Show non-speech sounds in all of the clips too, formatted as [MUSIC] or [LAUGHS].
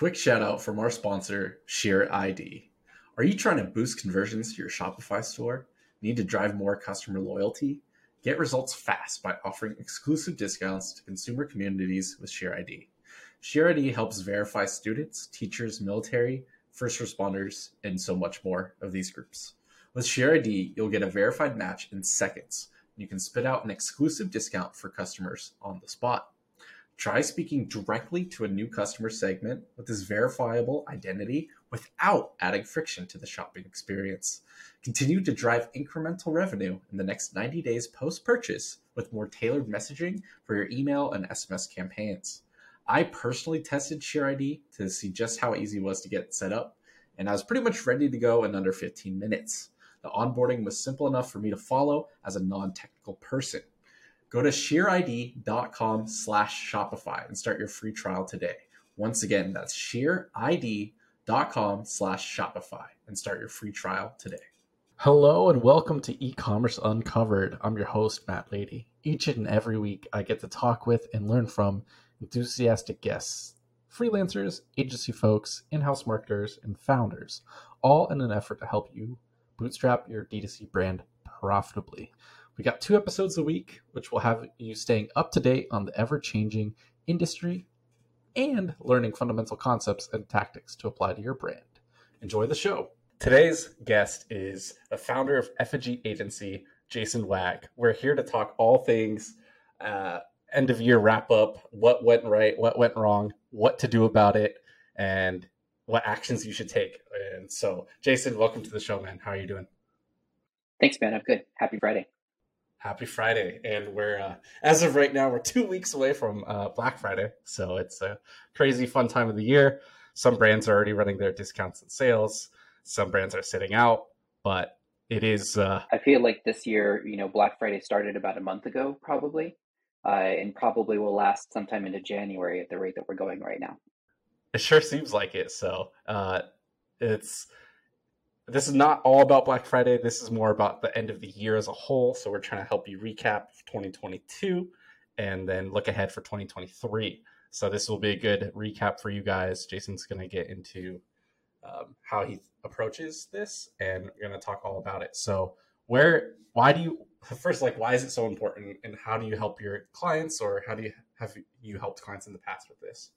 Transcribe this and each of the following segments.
quick shout out from our sponsor, SheerID. Are you trying to boost conversions to your Shopify store? Need to drive more customer loyalty? Get results fast by offering exclusive discounts to consumer communities with SheerID. Share ID helps verify students, teachers, military, first responders, and so much more of these groups. With SheerID, you'll get a verified match in seconds. You can spit out an exclusive discount for customers on the spot. Try speaking directly to a new customer segment with this verifiable identity without adding friction to the shopping experience. Continue to drive incremental revenue in the next 90 days post purchase with more tailored messaging for your email and SMS campaigns. I personally tested SheerID to see just how easy it was to get set up, and I was pretty much ready to go in under 15 minutes. The onboarding was simple enough for me to follow as a non-technical person. Go to sheerid.com slash Shopify and start your free trial today. Once again, that's sheerid.com slash Shopify and start your free trial today. Hello and welcome to e-commerce uncovered. I'm your host, Matt Lady. Each and every week, I get to talk with and learn from enthusiastic guests, freelancers, agency folks, in-house marketers, and founders, all in an effort to help you bootstrap your D2C brand profitably. We got two episodes a week, which will have you staying up to date on the ever changing industry and learning fundamental concepts and tactics to apply to your brand. Enjoy the show. Today's guest is the founder of Effigy Agency, Jason Wagg. We're here to talk all things uh, end of year wrap up, what went right, what went wrong, what to do about it, and what actions you should take. And so, Jason, welcome to the show, man. How are you doing? Thanks, man. I'm good. Happy Friday. Happy Friday. And we're, uh, as of right now, we're two weeks away from uh, Black Friday. So it's a crazy fun time of the year. Some brands are already running their discounts and sales, some brands are sitting out, but it is. Uh... I feel like this year, you know, Black Friday started about a month ago, probably, uh, and probably will last sometime into January at the rate that we're going right now. It sure seems like it. So uh, it's this is not all about Black Friday. This is more about the end of the year as a whole. So we're trying to help you recap 2022 and then look ahead for 2023. So this will be a good recap for you guys. Jason's going to get into um, how he approaches this, and we're going to talk all about it. So where, why do you first like why is it so important, and how do you help your clients, or how do you have you helped clients in the past with this?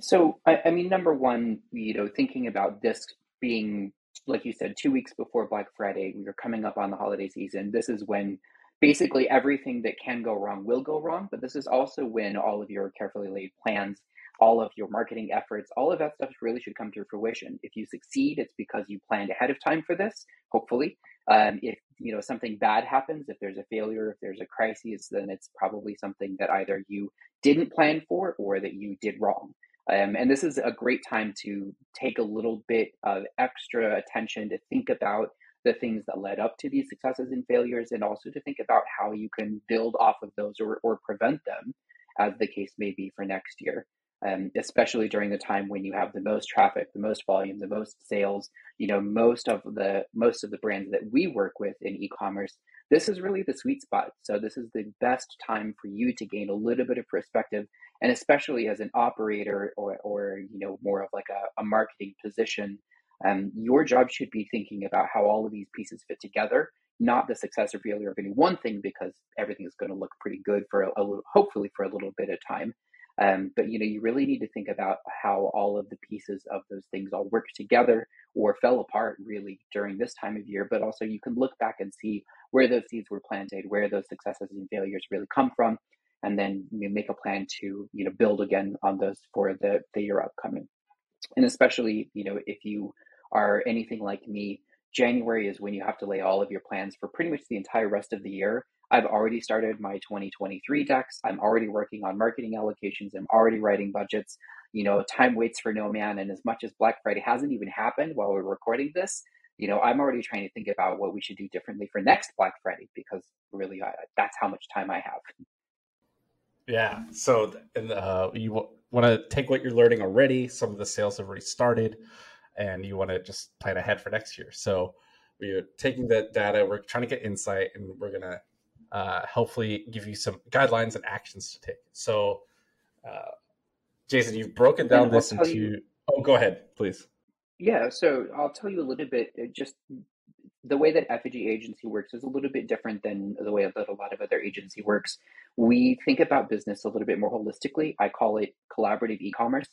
So I, I mean, number one, you know, thinking about this being like you said, two weeks before Black Friday, we are coming up on the holiday season. This is when basically everything that can go wrong will go wrong, but this is also when all of your carefully laid plans, all of your marketing efforts, all of that stuff really should come to fruition. If you succeed, it's because you planned ahead of time for this, hopefully. Um, if you know something bad happens, if there's a failure, if there's a crisis, then it's probably something that either you didn't plan for or that you did wrong. Um, and this is a great time to take a little bit of extra attention to think about the things that led up to these successes and failures, and also to think about how you can build off of those or, or prevent them, as the case may be for next year. Um, especially during the time when you have the most traffic, the most volume, the most sales. You know, most of the most of the brands that we work with in e-commerce, this is really the sweet spot. So this is the best time for you to gain a little bit of perspective and especially as an operator or, or you know more of like a, a marketing position um, your job should be thinking about how all of these pieces fit together not the success or failure of any one thing because everything is going to look pretty good for a, a little, hopefully for a little bit of time um, but you know you really need to think about how all of the pieces of those things all work together or fell apart really during this time of year. But also you can look back and see where those seeds were planted where those successes and failures really come from and then you make a plan to you know build again on those for the the year upcoming. And especially you know if you are anything like me january is when you have to lay all of your plans for pretty much the entire rest of the year i've already started my 2023 decks i'm already working on marketing allocations i'm already writing budgets you know time waits for no man and as much as black friday hasn't even happened while we're recording this you know i'm already trying to think about what we should do differently for next black friday because really I, that's how much time i have yeah. So, uh, you want to take what you're learning already. Some of the sales have already started, and you want to just plan ahead for next year. So, we're taking that data. We're trying to get insight, and we're gonna uh, hopefully give you some guidelines and actions to take. So, uh, Jason, you've broken down this into. You, go ahead, please. Yeah, so I'll tell you a little bit. uh, Just the way that Effigy Agency works is a little bit different than the way that a lot of other agency works. We think about business a little bit more holistically. I call it collaborative e-commerce,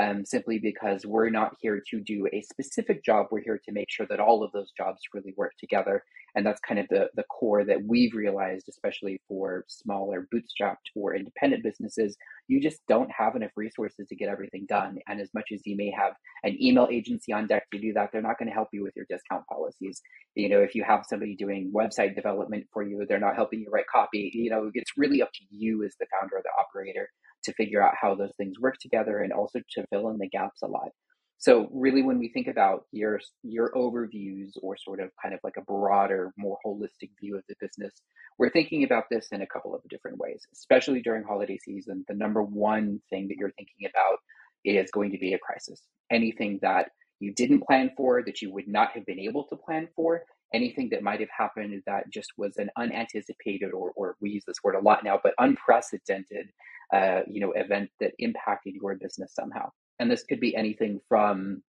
um, simply because we're not here to do a specific job. We're here to make sure that all of those jobs really work together, and that's kind of the the core that we've realized, especially for smaller, bootstrapped or independent businesses. You just don't have enough resources to get everything done, and as much as you may have an email agency on deck to do that, they're not going to help you with your discount policies. You know if you have somebody doing website development for you they're not helping you write copy. You know it's really up to you as the founder or the operator to figure out how those things work together and also to fill in the gaps a lot so really when we think about your your overviews or sort of kind of like a broader more holistic view of the business we're thinking about this in a couple of different ways especially during holiday season the number one thing that you're thinking about is going to be a crisis anything that you didn't plan for, that you would not have been able to plan for, anything that might have happened that just was an unanticipated, or, or we use this word a lot now, but unprecedented, uh, you know, event that impacted your business somehow. And this could be anything from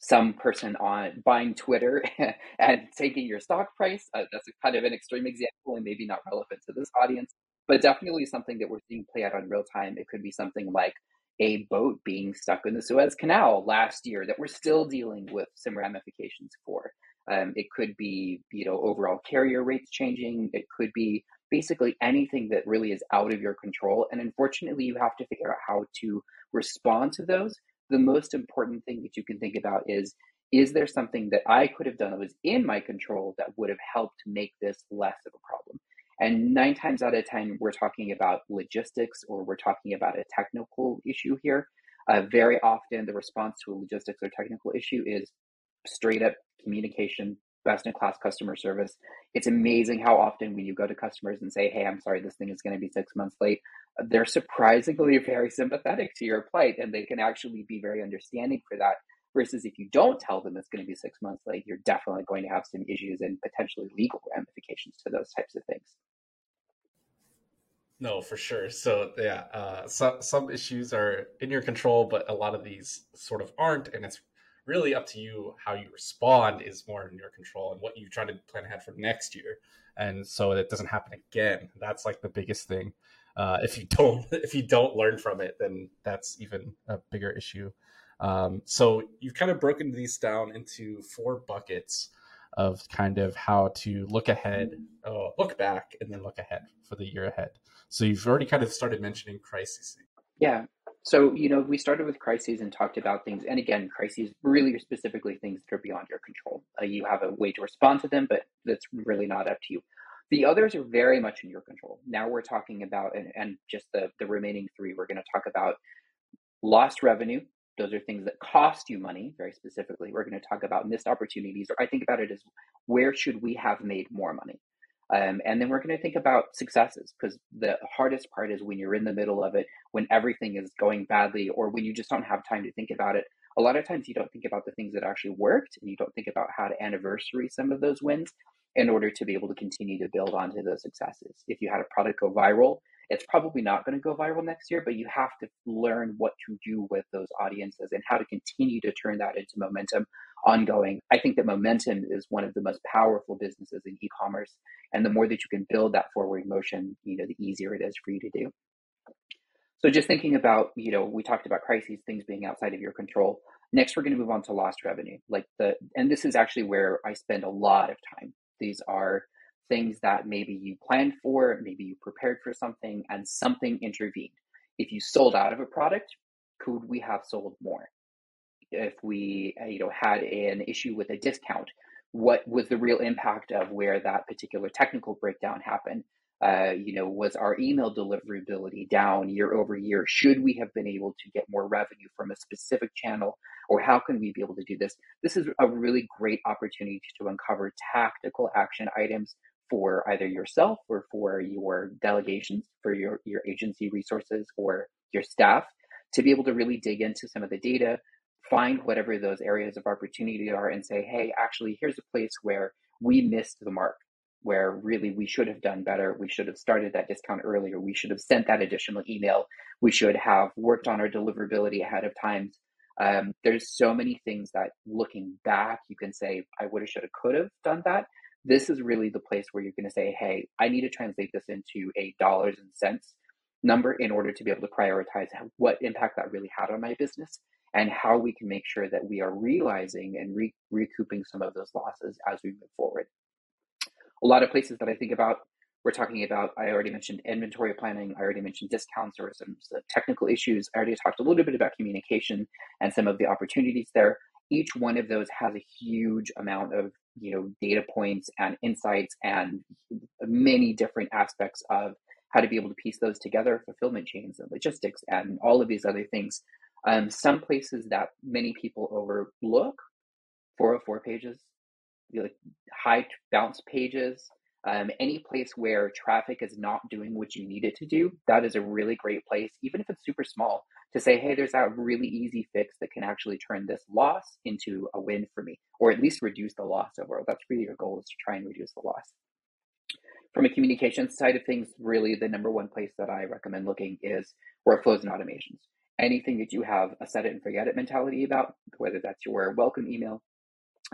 some person on buying Twitter [LAUGHS] and taking your stock price. Uh, that's kind of an extreme example and maybe not relevant to this audience, but definitely something that we're seeing play out on real time. It could be something like a boat being stuck in the Suez Canal last year that we're still dealing with some ramifications for. Um, it could be, you know, overall carrier rates changing. It could be basically anything that really is out of your control. And unfortunately, you have to figure out how to respond to those. The most important thing that you can think about is is there something that I could have done that was in my control that would have helped make this less of a problem? And nine times out of 10, we're talking about logistics or we're talking about a technical issue here. Uh, very often, the response to a logistics or technical issue is straight up communication, best in class customer service. It's amazing how often when you go to customers and say, Hey, I'm sorry, this thing is going to be six months late, they're surprisingly [LAUGHS] very sympathetic to your plight and they can actually be very understanding for that. Versus if you don't tell them it's going to be six months late, you're definitely going to have some issues and potentially legal ramifications to those types of things. No, for sure. So yeah, uh, some some issues are in your control, but a lot of these sort of aren't, and it's really up to you how you respond is more in your control and what you try to plan ahead for next year, and so it doesn't happen again. That's like the biggest thing. Uh, if you don't [LAUGHS] if you don't learn from it, then that's even a bigger issue. Um, so you've kind of broken these down into four buckets of kind of how to look ahead, uh, look back, and then look ahead for the year ahead. So you've already kind of started mentioning crises. Yeah. So, you know, we started with crises and talked about things. And again, crises really specifically things that are beyond your control. Uh, you have a way to respond to them, but that's really not up to you. The others are very much in your control. Now we're talking about, and, and just the, the remaining three, we're going to talk about lost revenue. Those are things that cost you money, very specifically. We're going to talk about missed opportunities, or I think about it as where should we have made more money? Um, and then we're going to think about successes because the hardest part is when you're in the middle of it, when everything is going badly, or when you just don't have time to think about it. A lot of times you don't think about the things that actually worked and you don't think about how to anniversary some of those wins in order to be able to continue to build onto those successes. If you had a product go viral, it's probably not going to go viral next year, but you have to learn what to do with those audiences and how to continue to turn that into momentum ongoing. I think that momentum is one of the most powerful businesses in e-commerce. And the more that you can build that forward motion, you know, the easier it is for you to do. So just thinking about, you know, we talked about crises, things being outside of your control. Next, we're going to move on to lost revenue. Like the, and this is actually where I spend a lot of time. These are things that maybe you planned for, maybe you prepared for something, and something intervened. If you sold out of a product, could we have sold more? If we, uh, you know, had an issue with a discount, what was the real impact of where that particular technical breakdown happened? Uh, you know, was our email deliverability down year over year? Should we have been able to get more revenue from a specific channel, or how can we be able to do this? This is a really great opportunity to uncover tactical action items for either yourself or for your delegations, for your, your agency resources or your staff to be able to really dig into some of the data, find whatever those areas of opportunity are and say, hey, actually, here's a place where we missed the mark, where really we should have done better. We should have started that discount earlier. We should have sent that additional email. We should have worked on our deliverability ahead of time. Um, there's so many things that looking back, you can say, I would have, should have, could have done that. This is really the place where you're going to say, hey, I need to translate this into a dollars and cents number in order to be able to prioritize what impact that really had on my business and how we can make sure that we are realizing and re- recouping some of those losses as we move forward. A lot of places that I think about, we're talking about, I already mentioned inventory planning, I already mentioned discounts or some, some technical issues. I already talked a little bit about communication and some of the opportunities there. Each one of those has a huge amount of you know data points and insights and many different aspects of how to be able to piece those together, fulfillment chains and logistics and all of these other things. Um, some places that many people overlook, 404 pages, like high bounce pages, um, any place where traffic is not doing what you need it to do, that is a really great place, even if it's super small, to say, hey, there's that really easy fix that can actually turn this loss into a win for me, or at least reduce the loss overall. That's really your goal is to try and reduce the loss. From a communication side of things, really the number one place that I recommend looking is workflows and automations. Anything that you have a set it and forget it mentality about, whether that's your welcome email,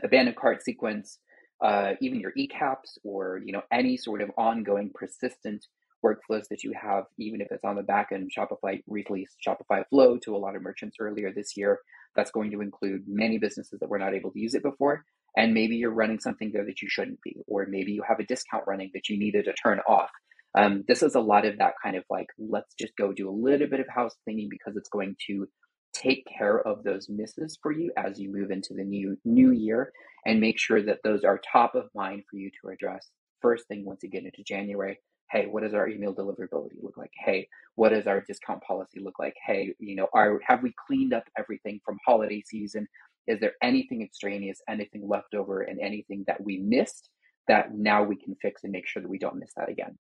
abandoned cart sequence, uh, even your ECAPs, or you know any sort of ongoing persistent workflows that you have, even if it's on the back end. Shopify released Shopify Flow to a lot of merchants earlier this year. That's going to include many businesses that were not able to use it before. And maybe you're running something there that you shouldn't be, or maybe you have a discount running that you needed to turn off. Um, this is a lot of that kind of like, let's just go do a little bit of house cleaning because it's going to take care of those misses for you as you move into the new new year and make sure that those are top of mind for you to address first thing once you get into January. Hey, what does our email deliverability look like? Hey, what does our discount policy look like? Hey, you know, are have we cleaned up everything from holiday season? Is there anything extraneous, anything left over, and anything that we missed that now we can fix and make sure that we don't miss that again?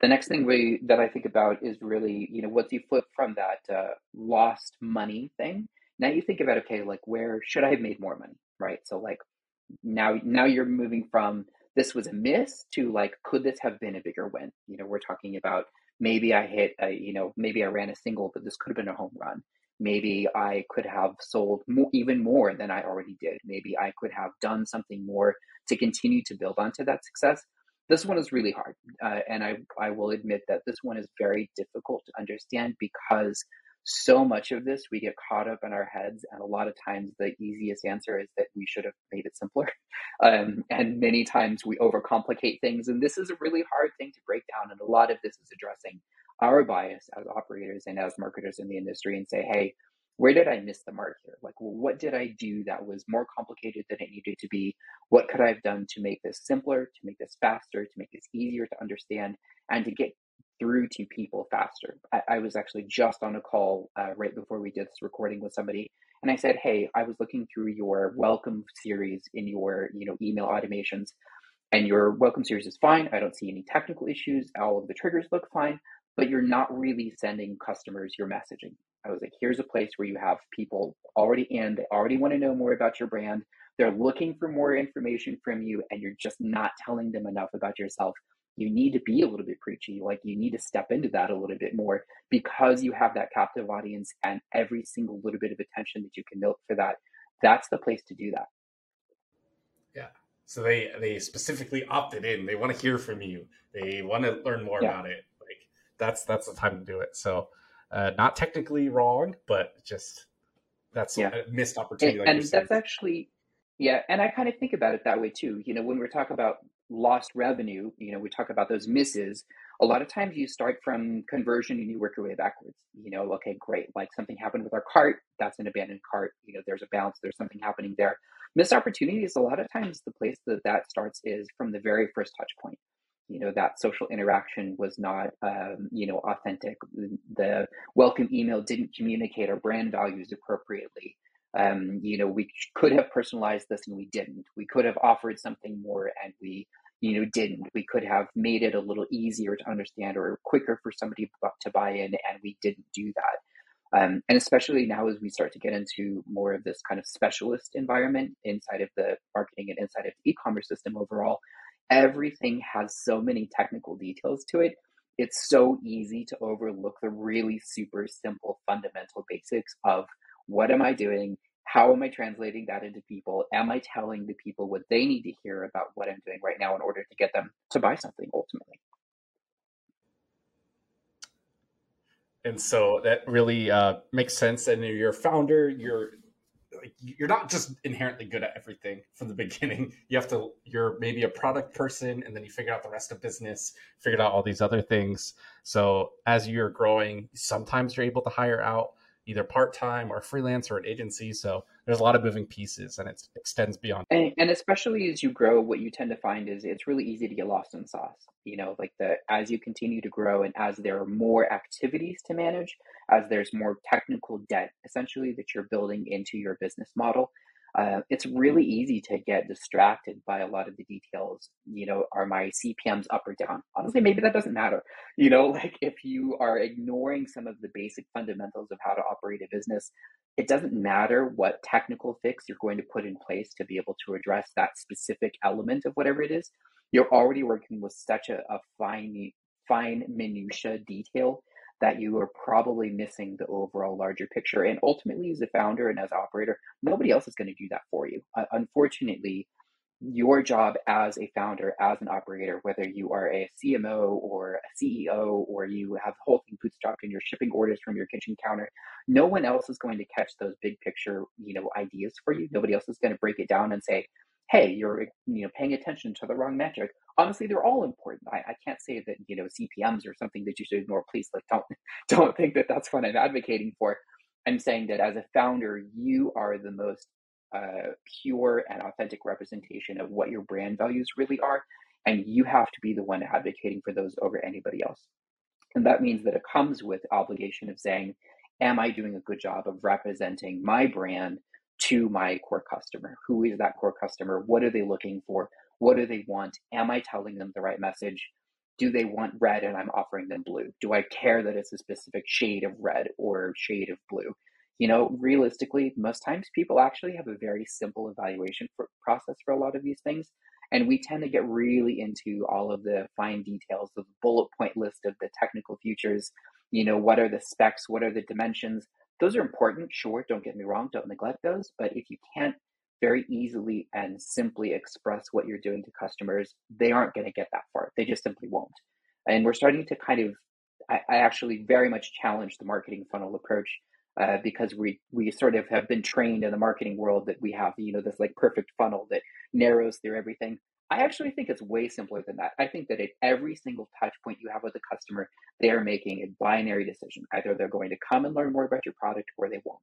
The next thing we that I think about is really, you know, once you flip from that uh, lost money thing, now you think about okay, like where should I have made more money, right? So like now now you're moving from this was a miss to like could this have been a bigger win? You know, we're talking about maybe I hit a, you know, maybe I ran a single, but this could have been a home run maybe I could have sold more, even more than I already did. Maybe I could have done something more to continue to build onto that success. This one is really hard. Uh, and I, I will admit that this one is very difficult to understand because so much of this we get caught up in our heads. And a lot of times the easiest answer is that we should have made it simpler. [LAUGHS] Um, and many times we overcomplicate things. And this is a really hard thing to break down. And a lot of this is addressing our bias as operators and as marketers in the industry and say, hey, where did I miss the mark here? Like, what did I do that was more complicated than it needed to be? What could I have done to make this simpler, to make this faster, to make this easier to understand, and to get through to people faster? I, I was actually just on a call uh, right before we did this recording with somebody, and I said, "Hey, I was looking through your welcome series in your, you know, email automations." And your welcome series is fine. I don't see any technical issues. All of the triggers look fine but you're not really sending customers your messaging. I was like, here's a place where you have people already in, they already want to know more about your brand. They're looking for more information from you, and you're just not telling them enough about yourself. You need to be a little bit preachy. Like, you need to step into that a little bit more because you have that captive audience and every single little bit of attention that you can milk for that. That's the place to do that. Yeah. So they they specifically opted in. They want to hear from you. They want to learn more yeah. about it that's that's the time to do it. So, uh, not technically wrong, but just that's yeah. a missed opportunity. And, like and that's actually, yeah. And I kind of think about it that way too. You know, when we talk about lost revenue, you know, we talk about those misses. A lot of times you start from conversion and you work your way backwards. You know, okay, great. Like something happened with our cart, that's an abandoned cart. You know, there's a bounce, there's something happening there. Missed opportunities, a lot of times the place that that starts is from the very first touch point you know that social interaction was not um, you know authentic. The welcome email didn't communicate our brand values appropriately. Um, you know we could have personalized this and we didn't. We could have offered something more and we you know didn't. We could have made it a little easier to understand or quicker for somebody to buy in and we didn't do that. Um, and especially now as we start to get into more of this kind of specialist environment inside of the marketing and inside of the e-commerce system overall everything has so many technical details to it it's so easy to overlook the really super simple fundamental basics of what am I doing? How am I translating that into people? Am I telling the people what they need to hear about what I'm doing right now in order to get them to buy something ultimately? And so that really uh, makes sense. And you're a founder, you're you're not just inherently good at everything from the [LAUGHS] beginning. You have to you're maybe a product person and then you figure out the rest of business, figured out all these other things. So as you're growing, sometimes you're able to hire out either part-time or freelance or an agency. So there's a lot of moving pieces and it extends beyond. And, and especially as you grow, what you tend to find is it's really easy to get lost in sauce. You know, like the as you continue to grow and as there are more activities to manage, as there's more technical debt essentially that you're building into your business model, uh, it's really easy to get distracted by a lot of the details. You know, are my CPMs up or down? Honestly, maybe that doesn't matter. [LAUGHS] You know, like if you are ignoring some of the basic fundamentals of how to operate a business, it doesn't matter what technical fix you're going to put in place to be able to address that specific element of whatever it is. You're already working with such a, a fine, fine minutia detail that you are probably missing the overall larger picture. And ultimately, as a founder and as operator, nobody else is going to do that for you. Uh, unfortunately, your job as a founder, as an operator, whether you are a CMO or a CEO or you have the whole thing bootstrapped and you're shipping orders from your kitchen counter, no one else is going to catch those big picture, you know, ideas for you. Nobody else is going to break it down and say, hey, you're you know paying attention to the wrong metric. Honestly, they're all important. I, I can't say that you know CPMS are something that you should ignore. Please, like don't [LAUGHS] don't think that that's what I'm advocating for. I'm saying that as a founder, you are the most uh, pure and authentic representation of what your brand values really are, and you have to be the one advocating for those over anybody else. And that means that it comes with obligation of saying, am I doing a good job of representing my brand to my core customer. Who is that core customer? What are they looking for? What do they want? Am I telling them the right message? Do they want red and I'm offering them blue? Do I care that it's a specific shade of red or shade of blue? You know, realistically, most times people actually have a very simple evaluation for, process for a lot of these things. And we tend to get really into all of the fine details of the bullet point list of the technical features. You know, what are the specs? What are the dimensions? Those are important, sure, don't get me wrong, don't neglect those. But if you can't very easily and simply express what you're doing to customers, they aren't going to get that far. They just simply won't. And we're starting to kind of, I, I actually very much challenge the marketing funnel approach uh, because we we sort of have been trained in the marketing world that we have you know this like perfect funnel that narrows through everything. I actually think it's way simpler than that. I think that at every single touch point you have with the customer, they are making a binary decision. Either they're going to come and learn more about your product or they won't.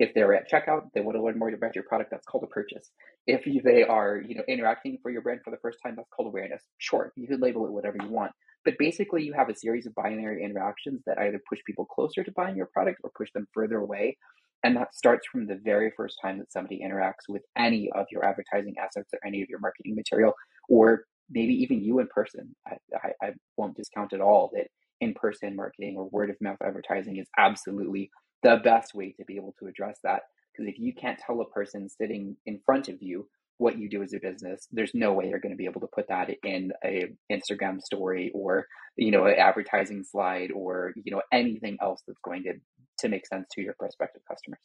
If they're at checkout, they want to learn more about your product. That's called a purchase. If they are, you know, interacting for your brand for the first time, that's called awareness. Sure, you could label it whatever you want, but basically, you have a series of binary interactions that either push people closer to buying your product or push them further away. And that starts from the very first time that somebody interacts with any of your advertising assets or any of your marketing material, or maybe even you in person. I, I, I won't discount at all that in person marketing or word of mouth advertising is absolutely the best way to be able to address that. Because if you can't tell a person sitting in front of you what you do as a business, there's no way you're going to be able to put that in a Instagram story or you know an advertising slide or you know anything else that's going to to make sense to your prospective customers.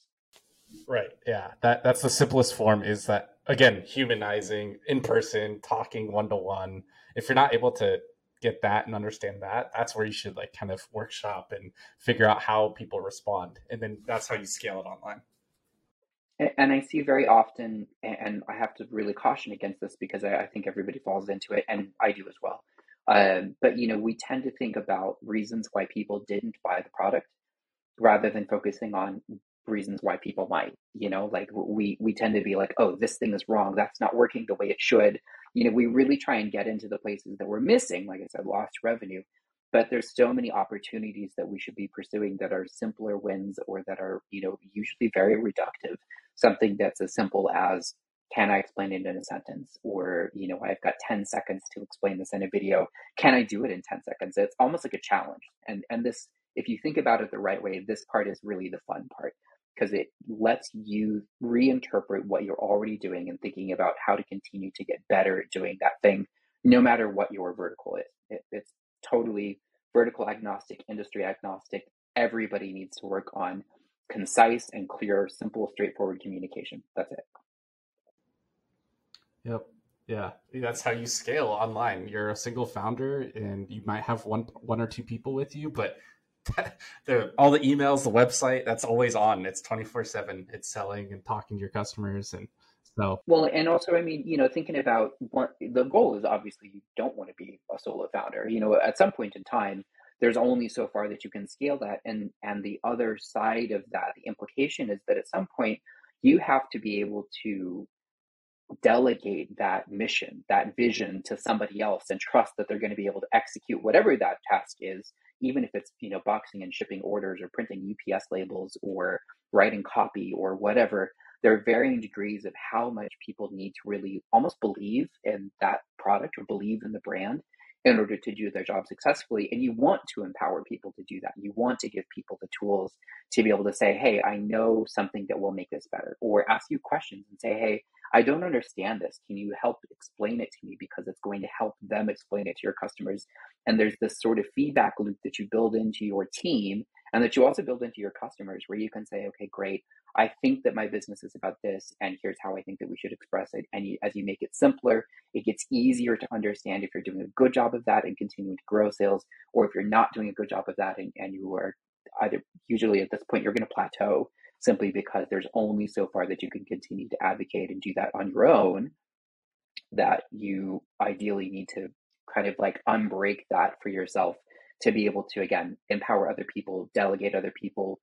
Right. Yeah. That that's the simplest form is that again, humanizing in person, talking one to one. If you're not able to get that and understand that, that's where you should like kind of workshop and figure out how people respond. And then that's how you scale it online. And I see very often, and I have to really caution against this because I, think everybody falls into it, and I do as well. Um, but you know, we tend to think about reasons why people didn't buy the product rather than focusing on reasons why people might you know like we we tend to be like oh this thing is wrong. That's not working the way it should. You know we really try and get into the places that we're missing like i said lost revenue but there's so many opportunities that we should be pursuing that are simpler wins or that are you know usually very reductive. Something that's as simple as can i explain it in a sentence? or you know i've got 10 seconds to explain this in a video. Can i do it in 10 seconds? It's almost like a challenge and and this if you think about it the right way, this part is really the fun part because it lets you reinterpret what you're already doing and thinking about how to continue to get better at doing that thing, no matter what your vertical is. It, it's totally vertical agnostic, industry agnostic. Everybody needs to work on concise and clear, simple, straightforward communication. That's it. Yep. Yeah, that's how you scale online. You're a single founder, and you might have one one or two people with you, but [LAUGHS] the all the emails, the website, that's always on. It's twenty four seven. It's selling and talking to your customers, and so well. And also, I mean, you know, thinking about what the goal is, obviously, you don't want to be a solo founder. You know, at some point in time, there's only so far that you can scale that, and and the other side of that, the implication is that at some point you have to be able to delegate that mission, that vision to somebody else and trust that they're going to be able to execute whatever that task is, even if it's, you know, boxing and shipping orders or printing UPS labels or writing copy or whatever. There are varying degrees of how much people need to really almost believe in that product or believe in the brand in order to do their job successfully. And you want to empower people to do that. You want to give people the tools to be able to say, hey, I know something that will make this better, or ask you questions and say, hey, I don't understand this. Can you help explain it to me? Because it's going to help them explain it to your customers. And there's this sort of feedback loop that you build into your team and that you also build into your customers where you can say, okay, great. I think that my business is about this, and here's how I think that we should express it. And you, as you make it simpler, it gets easier to understand if you're doing a good job of that and continuing to grow sales, or if you're not doing a good job of that and, and you are either usually at this point you're going to plateau simply because there's only so far that you can continue to advocate and do that on your own that you ideally need to kind of like unbreak that for yourself to be able to again empower other people delegate other people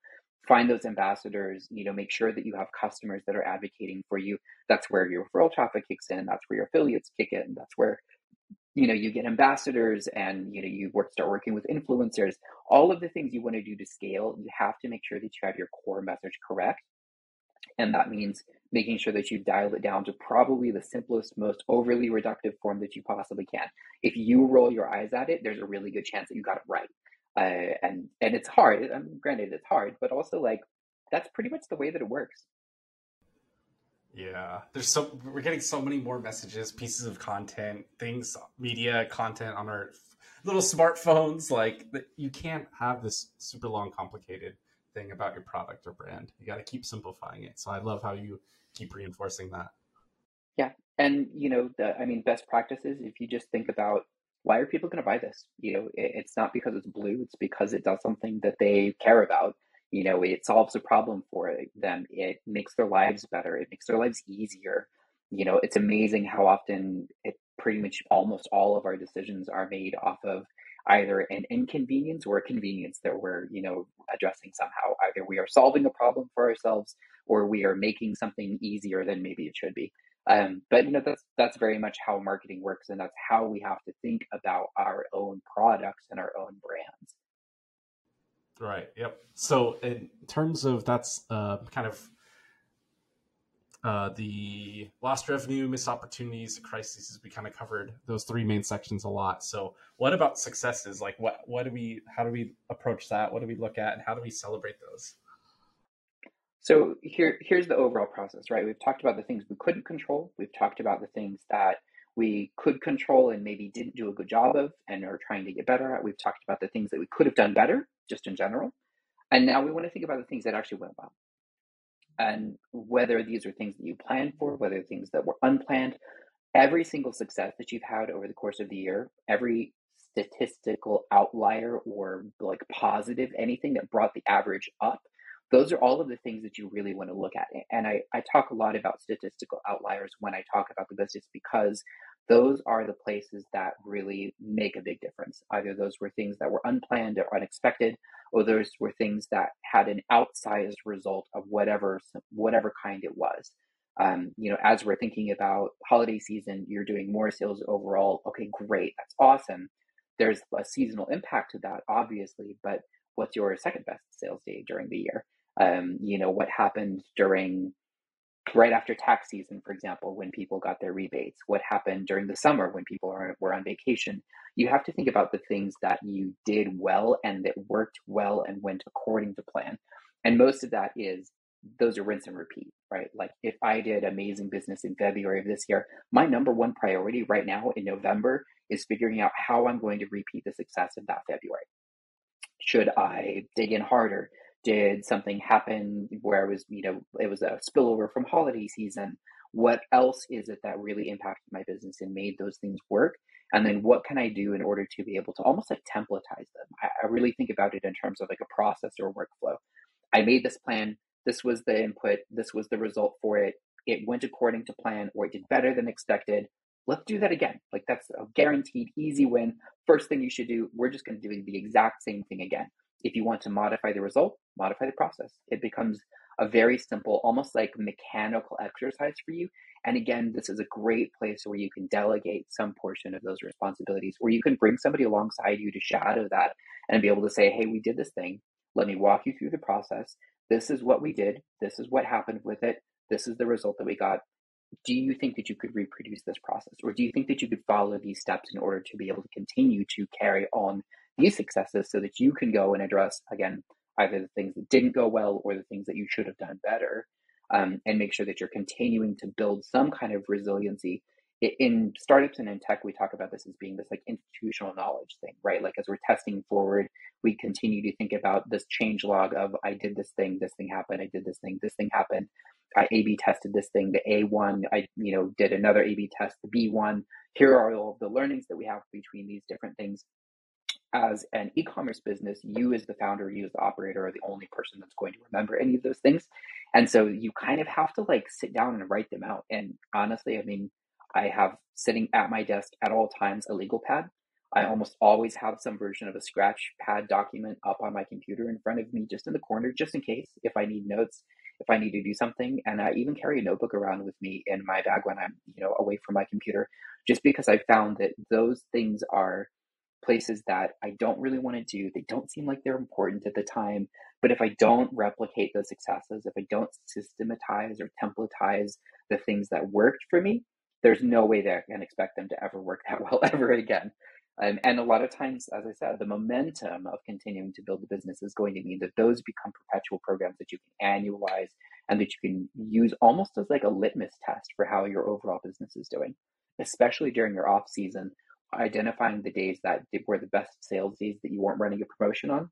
find those ambassadors you know make sure that you have customers that are advocating for you. That's where your referral traffic kicks in that's where your affiliates kick in that's where you know you get ambassadors and you know you work start working with influencers all of the things you want to do to scale you have to make sure that you have your core message correct. And that means making sure that you dial it down to probably the simplest most overly reductive form that you possibly can. If you roll your eyes at it there's a really good chance that you got it right. Uh, and and it's hard I mean, granted it's hard but also like that's pretty much the way that it works yeah, there's so we're getting so many more messages, pieces of content, things, media content on our little smartphones. Like you can't have this super long, complicated thing about your product or brand. You got to keep simplifying it. So I love how you keep reinforcing that. Yeah, and you know, the, I mean, best practices. If you just think about why are people going to buy this? You know, it, it's not because it's blue; it's because it does something that they care about you know it solves a problem for them. It makes their lives better. It makes their lives easier. You know it's amazing how often it pretty much almost all of our decisions are made off of either an inconvenience or a convenience that we're you know addressing somehow. Either we are solving a problem for ourselves or we are making something easier than maybe it should be. Um, but you know that's that's very much how marketing works and that's how we have to think about our own products and our own brands Right. Yep. So in terms of that's uh, kind of uh, the lost revenue, missed opportunities, crises, we kind of covered those three main sections a lot. So what about successes? Like what what do we how do we approach that? What do we look at and how do we celebrate those? So here here's the overall process, right? We've talked about the things we couldn't control. We've talked about the things that we could control and maybe didn't do a good job of and are trying to get better at. We've talked about the things that we could have done better, just in general. And now we want to think about the things that actually went well. And whether these are things that you planned for, whether things that were unplanned, every single success that you've had over the course of the year, every statistical outlier or like positive, anything that brought the average up, those are all of the things that you really want to look at. And I, I talk a lot about statistical outliers when I talk about the business because those are the places that really make a big difference. Either those were things that were unplanned or unexpected, or those were things that had an outsized result of whatever whatever kind it was. Um, you know, as we're thinking about holiday season, you're doing more sales overall. Okay, great, that's awesome. There's a seasonal impact to that, obviously, but what's your second best sales day during the year? Um, you know, what happened during right after tax season, for example, when people got their rebates, what happened during the summer when people are, were on vacation. You have to think about the things that you did well and that worked well and went according to plan. And most of that is those are rinse and repeat, right? Like if I did amazing business in February of this year, my number one priority right now in November is figuring out how I'm going to repeat the success of that February. Should I dig in harder? Did something happen where it was, you know, it was a spillover from holiday season? What else is it that really impacted my business and made those things work? And then what can I do in order to be able to almost like templatize them? I, I really think about it in terms of like a process or workflow. I made this plan. This was the input. This was the result for it. It went according to plan or it did better than expected. Let's do that again. Like that's a guaranteed easy win. First thing you should do, we're just going to do the exact same thing again. If you want to modify the result, modify the process. It becomes a very simple, almost like mechanical exercise for you. And again, this is a great place where you can delegate some portion of those responsibilities, or you can bring somebody alongside you to shadow that and be able to say, hey, we did this thing. Let me walk you through the process. This is what we did. This is what happened with it. This is the result that we got. Do you think that you could reproduce this process? Or do you think that you could follow these steps in order to be able to continue to carry on these successes so that you can go and address, again, either the things that didn't go well or the things that you should have done better? Um, and make sure that you're continuing to build some kind of resiliency in startups and in tech, we talk about this as being this like institutional knowledge thing, right? Like as we're testing forward, we continue to think about this change log of I did this thing, this thing happened, I did this thing, this thing happened. I A/B tested this thing, the A1, I you know did another A/B test, the B1. Here are all the learnings that we have between these different things. As an e-commerce business, you as the founder, you as the operator, are the only person that's going to remember any of those things, and so you kind of have to like sit down and write them out. And honestly, I mean I have sitting at my desk at all times a legal pad. I almost always have some version of a scratch pad document up on my computer in front of me, just in the corner, just in case if I need notes, if I need to do something. And I even carry a notebook around with me in my bag when I'm, you know, away from my computer, just because I found that those things are places that I don't really want to do. They don't seem like they're important at the time. But if I don't replicate those successes, if I don't systematize or templatize the things that worked for me, there's no way that I can expect them to ever work [LAUGHS] that well ever again. Um, and a lot of times, as I said, the momentum of continuing to build the business is going to mean that those become perpetual programs that you can annualize and that you can use almost as like a litmus test for how your overall business is doing, especially during your off season, identifying the days that were the best sales days that you weren't running a promotion on.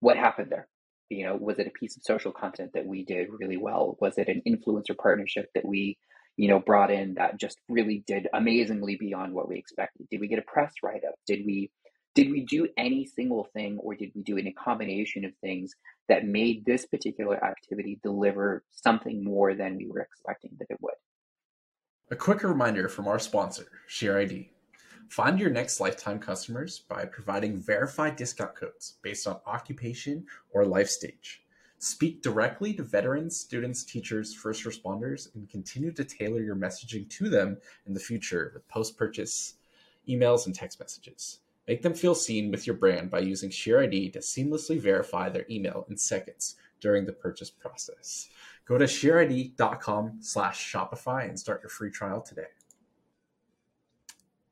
What happened there? You know, was it a piece of social content that we did really well? Was it an influencer partnership that we you know, brought in that just really did amazingly beyond what we expected? Did we get a press write up? Did we did we do any single thing or did we do any combination of things that made this particular activity deliver something more than we were expecting that it would? A quick reminder from our sponsor, SheerID. Find your next lifetime customers by providing verified discount codes based on occupation or life stage. Speak directly to veterans, students, teachers, first responders, and continue to tailor your messaging to them in the future with post purchase emails and text messages. Make them feel seen with your brand by using SheerID to seamlessly verify their email in seconds during the purchase process. Go to sheerid.com slash Shopify and start your free trial today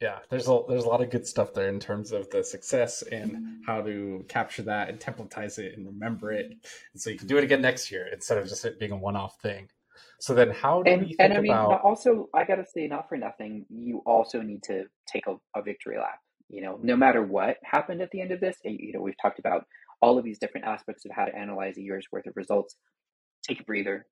yeah there's a there's a lot of good stuff there in terms of the success and how to capture that and templatize it and remember it. And so you can do it again next year instead of just it being a one-off thing. So then how do and, we think and I mean, about also I gotta say, not for nothing, you also need to take a, a victory lap. You know, no matter what happened at the end of this, you know, we've talked about all of these different aspects of how to analyze a year's worth of results. Take a breather,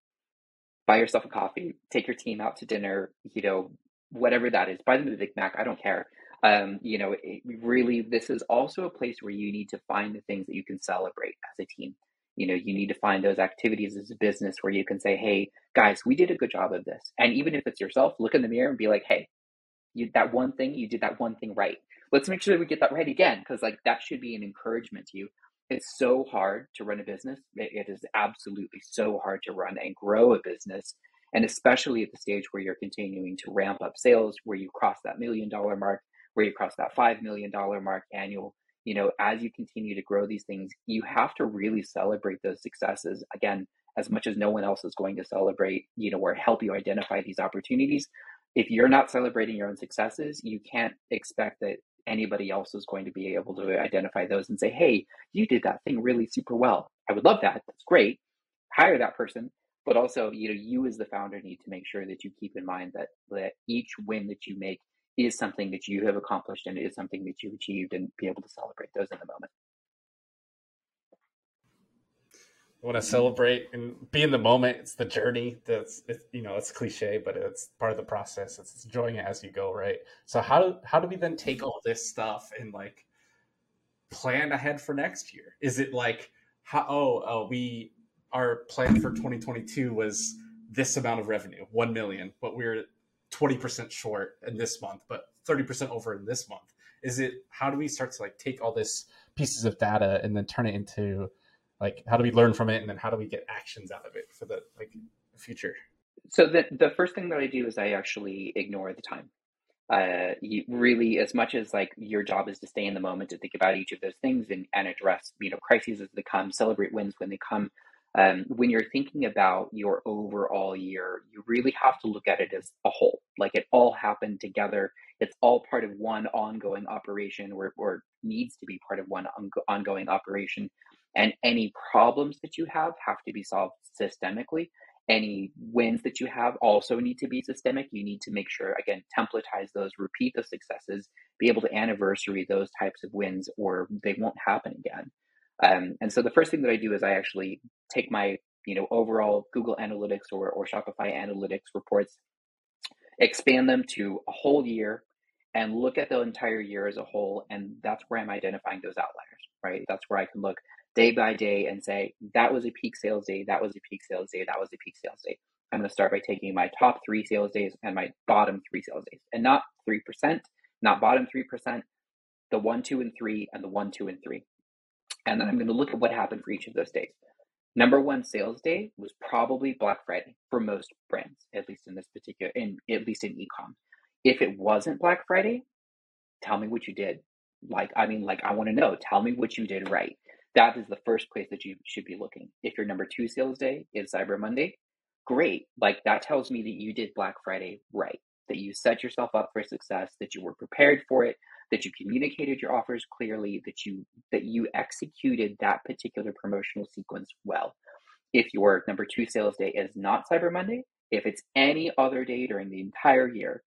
buy yourself a coffee, take your team out to dinner, you know, whatever that is. Buy them a Big Mac. I don't care. Um, you know, it, really, this is also a place where you need to find the things that you can celebrate as a team. You know, you need to find those activities as a business where you can say, "Hey, guys, we did a good job of this." And even if it's yourself, look in the mirror and be like, "Hey, you that one thing, you did that one thing right. Let's make sure that we get that right again." Because like that should be an encouragement to you. It's so hard to run a business. it is absolutely so hard to run and grow a business and especially at the stage where you're continuing to ramp up sales, where you cross that million dollar mark, where you cross that $5 million mark annual, you know, as you continue to grow these things, you have to really celebrate those successes. Again, as much as no one else is going to celebrate, you know, or help you identify these opportunities. If you're not celebrating your own successes, you can't expect that anybody else is going to be able to identify those and say, hey, you did that thing really super well. I would love that. That's great. Hire that person but also you know you as the founder need to make sure that you keep in mind that that each win that you make is something that you have accomplished and is something that you've achieved and be able to celebrate those in the moment I want to celebrate and be in the moment. It's the journey. That's it's, you know it's cliche, but it's part of the process. It's enjoying it as you go, right? So how do how do we then take all this stuff and like plan ahead for next year? Is it like how oh, oh we our plan for 2022 was this amount of revenue, 1 million, but we're 20% short in this month, but 30% over in this month. Is it how do we start to like take all this pieces of data and then turn it into like how do we learn from it and then how do we get actions out of it for the like future? So the the first thing that I do is I actually ignore the time uh, you really as much as like your job is to stay in the moment to think about each of those things and, and address you know crises as they come celebrate wins when they come um, when you're thinking about your overall year you really have to look at it as a whole like it all happened together it's all part of one ongoing operation or, or needs to be part of one on- ongoing operation and any problems that you have have to be solved systemically any wins that you have also need to be systemic. You need to make sure, again, templatize those, repeat the successes, be able to anniversary those types of wins, or they won't happen again. Um, and so the first thing that I do is I actually take my, you know, overall Google Analytics or, or Shopify Analytics reports, expand them to a whole year, and look at the entire year as a whole. And that's where I'm identifying those outliers, right? That's where I can look day by day and say, that was a peak sales day, that was a peak sales day, that was a peak sales day. I'm going to start by taking my top three sales days and my bottom three sales days, and not 3%, not bottom 3%, the one, two, and three, and the one, two, and three. And then I'm going to look at what happened for each of those days. Number one sales day was probably Black Friday for most brands, at least in this particular, in at least in ecom. If it wasn't Black Friday, tell me what you did. Like, I mean, like, I want to know. Tell me what you did right that is the first place that you should be looking. If your number two sales day is Cyber Monday, great. Like that tells me that you did Black Friday right, that you set yourself up for success, that you were prepared for it, that you communicated your offers clearly, that you that you executed that particular promotional sequence well. If your number two sales day is not Cyber Monday, if it's any other day during the entire year,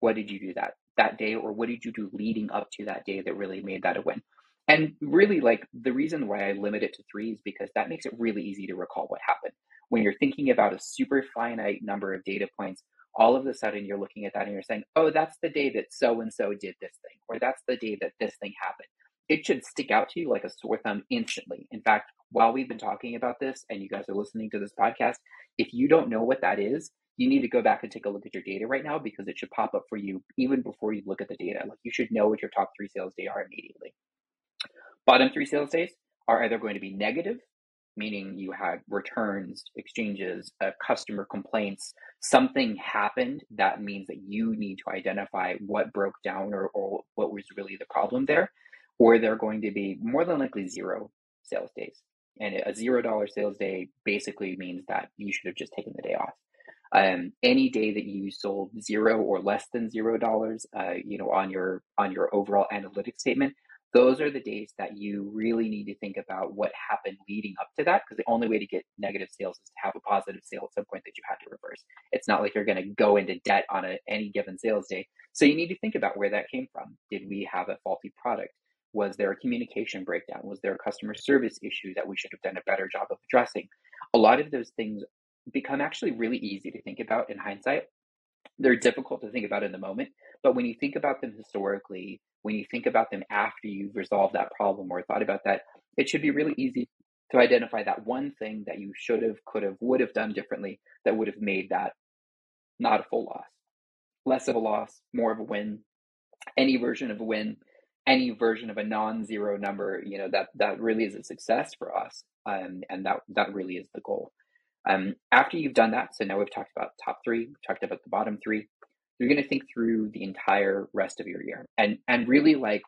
what did you do that that day, or what did you do leading up to that day that really made that a win? And really, like the reason why I limit it to three is because that makes it really easy to recall what happened. When you're thinking about a super finite number of data points, all of a sudden you're looking at that and you're saying, oh, that's the day that so and so did this thing, or that's the day that this thing happened. It should stick out to you like a sore thumb instantly. In fact, while we've been talking about this and you guys are listening to this podcast, if you don't know what that is, you need to go back and take a look at your data right now because it should pop up for you even before you look at the data. Like you should know what your top three sales day are immediately. Bottom three sales days are either going to be negative, meaning you had returns, exchanges, uh, customer complaints, something happened that means that you need to identify what broke down or, or what was really the problem there, or they're going to be more than likely zero sales days. And a zero dollar sales day basically means that you should have just taken the day off. Um, any day that you sold zero or less than zero dollars, uh, you know, on your on your overall analytics statement, those are the days that you really need to think about what happened leading up to that because the only way to get negative sales is to have a positive sale at some point that you had to reverse. It's not like you're going to go into debt on a, any given sales day. So you need to think about where that came from. Did we have a faulty product? Was there a communication breakdown? Was there a customer service issue that we should have done a better job of addressing? A lot of those things become actually really easy to think about in hindsight. They're difficult to think about in the moment but when you think about them historically when you think about them after you've resolved that problem or thought about that, it should be really easy to identify that one thing that you should have, could have, would have done differently that would have made that not a full loss. Less of a loss, more of a win, any version of a win, any version of a non-zero number, you know, that that really is a success for us. Um, and that that really is the goal. Um, after you've done that, so now we've talked about top three, talked about the bottom three you're going to think through the entire rest of your year. And and really like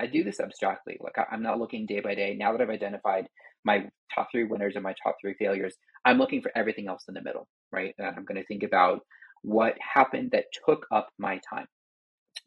i do this abstractly like i'm not looking day by day. Now that i've identified my top three winners and my top three failures i'm looking for everything else in the middle right? And i'm going to think about what happened that took up my time.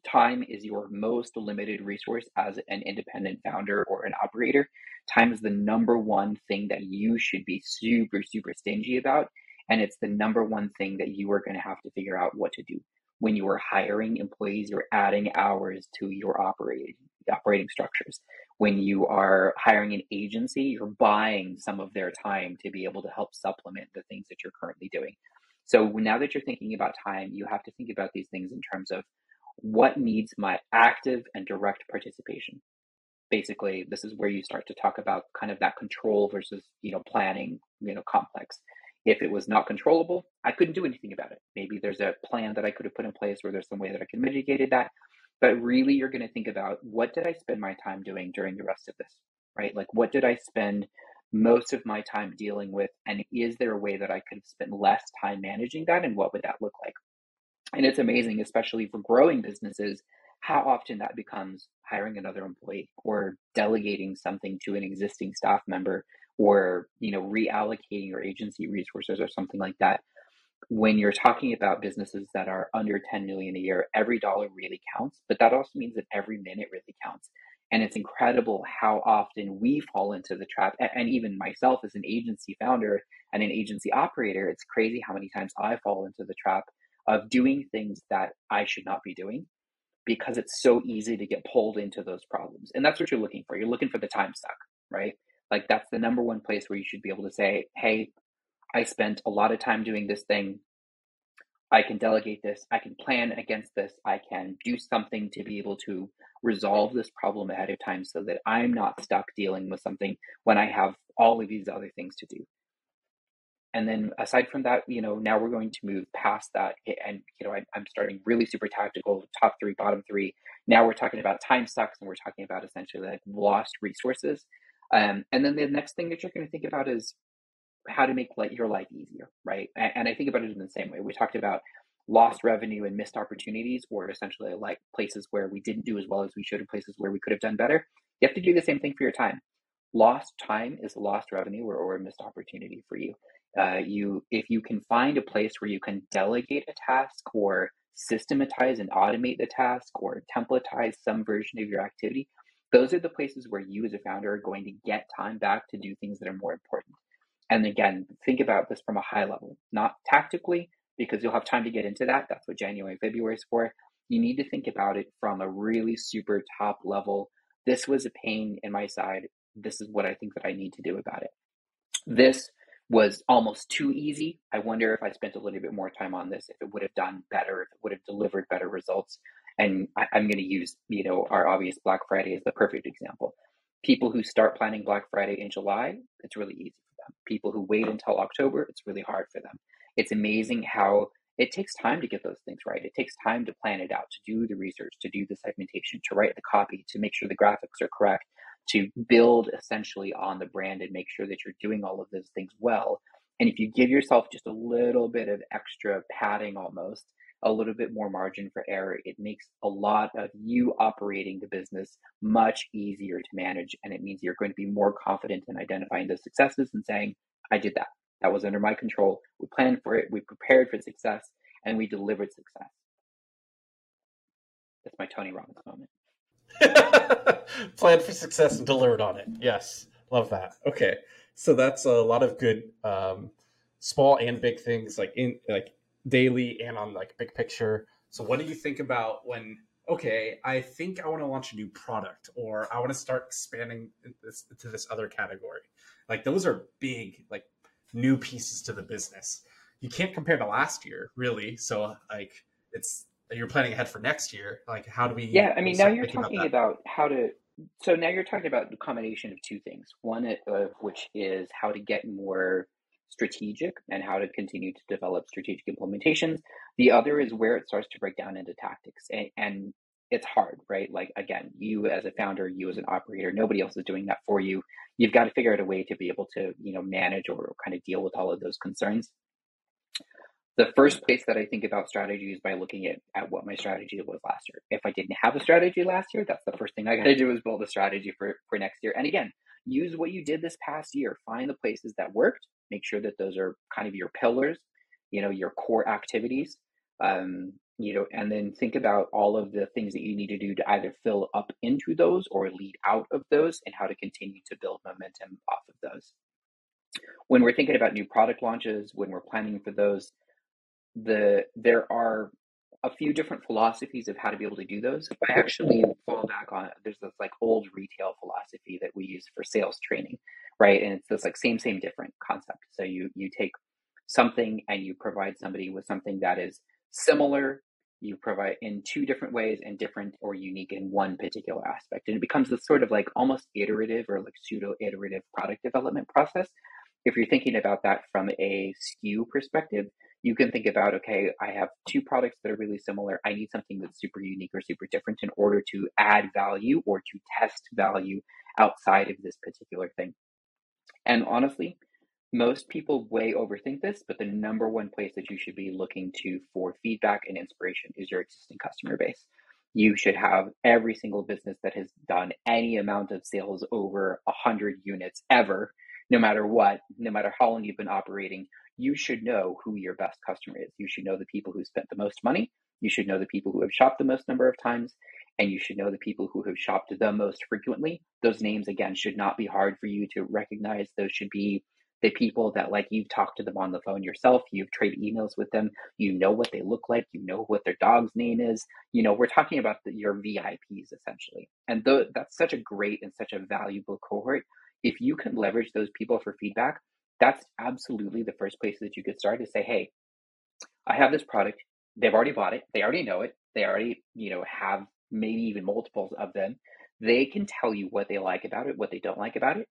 Time is your most limited resource as an independent founder or an operator. Time is the number one thing that you should be super super stingy about and it's the number one thing that you are going to have to figure out what to do when you are hiring employees, you're adding hours to your operating operating structures. When you are hiring an agency, you're buying some of their time to be able to help supplement the things that you're currently doing. So now that you're thinking about time, you have to think about these things in terms of what needs my active and direct participation. Basically, this is where you start to talk about kind of that control versus, you know, planning, you know, complex. If it was not controllable, I couldn't do anything about it. Maybe there's a plan that I could have put in place where there's some way that I can mitigate that. But really, you're going to think about what did I spend my time doing during the rest of this, right? Like, what did I spend most of my time dealing with? And is there a way that I could spend less time managing that? And what would that look like? And it's amazing, especially for growing businesses, how often that becomes hiring another employee or delegating something to an existing staff member or you know reallocating your agency resources or something like that when you're talking about businesses that are under 10 million a year every dollar really counts but that also means that every minute really counts. And it's incredible how often we fall into the trap and even myself as an agency founder and an agency operator it's crazy how many times i fall into the trap of doing things that i should not be doing because it's so easy to get pulled into those problems. And that's what you're looking for. You're looking for the time suck right like that's the number one place where you should be able to say, hey, I spent a lot of time doing this thing. I can delegate this. I can plan against this. I can do something to be able to resolve this problem ahead of time so that I'm not stuck dealing with something when I have all of these other things to do. And then aside from that, you know, now we're going to move past that. And, you know, I, am starting really super tactical, top three, bottom three. Now we're talking about time sucks and we're talking about essentially like lost resources. Um, and then the next thing that you're going to think about is how to make your life easier, right? And, and, I think about it in the same way. We talked about lost revenue and missed opportunities, or essentially like places where we didn't do as well as we should, and places where we could have done better. You have to do the same thing for your time. Lost time is lost revenue or, or a missed opportunity for you. Uh, you, if you can find a place where you can delegate a task or systematize and automate the task or templatize some version of your activity, those are the places where you as a founder are going to get time back to do things that are more important. And again, think about this from a high level, not tactically, because you'll have time to get into that. That's what January, February is for. You need to think about it from a really super top level. This was a pain in my side. This is what I think that I need to do about it. This was almost too easy. I wonder if I spent a little bit more time on this, if it would have done better, if it would have delivered better results. And I, am going to use, you know, our obvious Black Friday as the perfect example. People who start planning Black Friday in July, it's really easy for them. People who wait until October, it's really hard for them. It's amazing how it takes time to get those things right. It takes time to plan it out, to do the research, to do the segmentation, to write the copy, to make sure the graphics are correct, to build essentially on the brand and make sure that you're doing all of those things well. And if you give yourself just a little bit of extra padding almost, a little bit more margin for error, it makes a lot of you operating the business much easier to manage. And it means you're going to be more confident in identifying the successes and saying, I did that. That was under my control. We planned for it, we prepared for success, and we delivered success. That's my Tony Robbins moment. [LAUGHS] Planned for success and delivered on it. Yes, love that. Okay, so that's a lot of good um, small and big things, like in like daily and on like big picture. So, what do you think about when? Okay, I think I want to launch a new product, or I want to start expanding this to this other category. Like those are big, like new pieces to the business. You can't compare to last year, really. So, like it's you're planning ahead for next year like how do we yeah i mean now you're talking about, about, how to so now you're talking about the combination of two things one of which is how to get more strategic and how to continue to develop strategic implementations the other is where it starts to break down into tactics and, and it's hard right like again you as a founder you as an operator nobody else is doing that for you you've got to figure out a way to be able to you know manage or kind of deal with all of those concerns the first place that I think about strategy is by looking at, at what my strategy was last year. If I didn't have a strategy last year, that's the first thing I got to do is build a strategy for, for next year. And again, use what you did this past year. Find the places that worked. Make sure that those are kind of your pillars, you know, your core activities. Um, you know, and then think about all of the things that you need to do to either fill up into those or lead out of those and how to continue to build momentum off of those. When we're thinking about new product launches, when we're planning for those, the there are a few different philosophies of how to be able to do those. I actually fall back on there's this like old retail philosophy that we use for sales training, right? And it's this like same same different concept. So you you take something and you provide somebody with something that is similar you provide in two different ways and different or unique in one particular aspect and it becomes this sort of like almost iterative or like pseudo iterative product development process if you're thinking about that from a SKU perspective you can think about okay i have two products that are really similar i need something that's super unique or super different in order to add value or to test value outside of this particular thing and honestly most people way overthink this, but the number one place that you should be looking to for feedback and inspiration is your existing customer base. You should have every single business that has done any amount of sales over 100 units ever, no matter what, no matter how long you've been operating, you should know who your best customer is. You should know the people who spent the most money. You should know the people who have shopped the most number of times. And you should know the people who have shopped the most frequently. Those names, again, should not be hard for you to recognize. Those should be the people that like you've talked to them on the phone yourself, you've traded emails with them, you know what they look like, you know what their dog's name is. You know, we're talking about the, your VIPs essentially. And th- that's such a great and such a valuable cohort. If you can leverage those people for feedback, that's absolutely the first place that you could start to say, hey, I have this product. They've already bought it. They already know it. They already, you know, have maybe even multiples of them. They can tell you what they like about it, what they don't like about it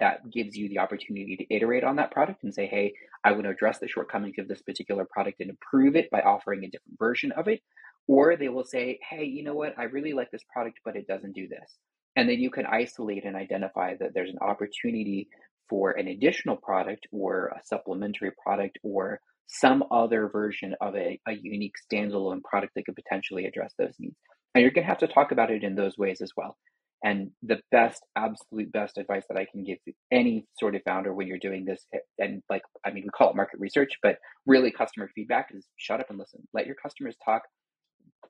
that gives you the opportunity to iterate on that product and say, hey, I want to address the shortcomings of this particular product and improve it by offering a different version of it. Or they will say, hey, you know what? I really like this product, but it doesn't do this. And then you can isolate and identify that there's an opportunity for an additional product or a supplementary product or some other version of a, a unique standalone product that could potentially address those needs. And you're going to have to talk about it in those ways as well. And the best, absolute best advice that I can give any sort of founder when you're doing this, eh, and like, I mean, we call it market research, but really customer feedback is shut up and listen. Let your customers talk.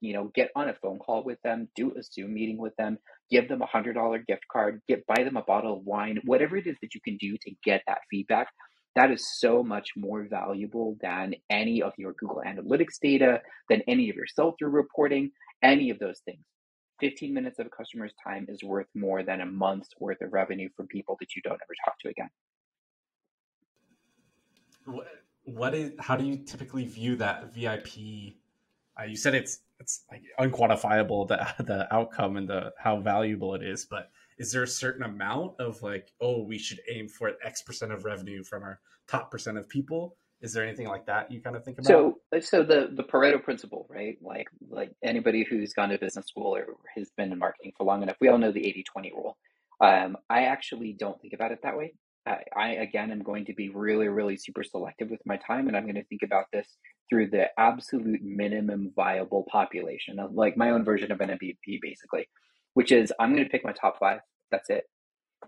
You know, get on a phone call with them, do a Zoom meeting with them, give them a hundred dollar gift card, get buy them a bottle of wine, whatever it is that you can do to get that feedback. That is so much more valuable than any of your Google Analytics data, than any of your sell through reporting, any of those things 15 minutes of a customer's time is worth more than a month's worth of revenue from people that you don't ever talk to again. What, what is how do you typically view that VIP? Uh, you said it's it's like unquantifiable the [LAUGHS] the outcome and the how valuable it is, but is there a certain amount of like oh we should aim for X percent of revenue from our top percent of people? Is there anything like that you kind of think about? So, so the the Pareto principle, right? Like like anybody who's gone to business school or has been in marketing for long enough, we all know the 80-20 rule. Um, I actually don't think about it that way. I, again am going to be really, really super selective with my time, and I'm going to think about this through the absolute minimum viable population, of like my own version of an MVP, basically, which is I'm going to pick my top five. That's it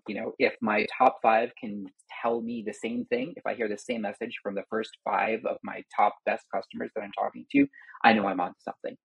you know, if my top five can tell me the same thing, if I hear the same message from the first five of my top best customers that I'm talking to, I know I'm on something.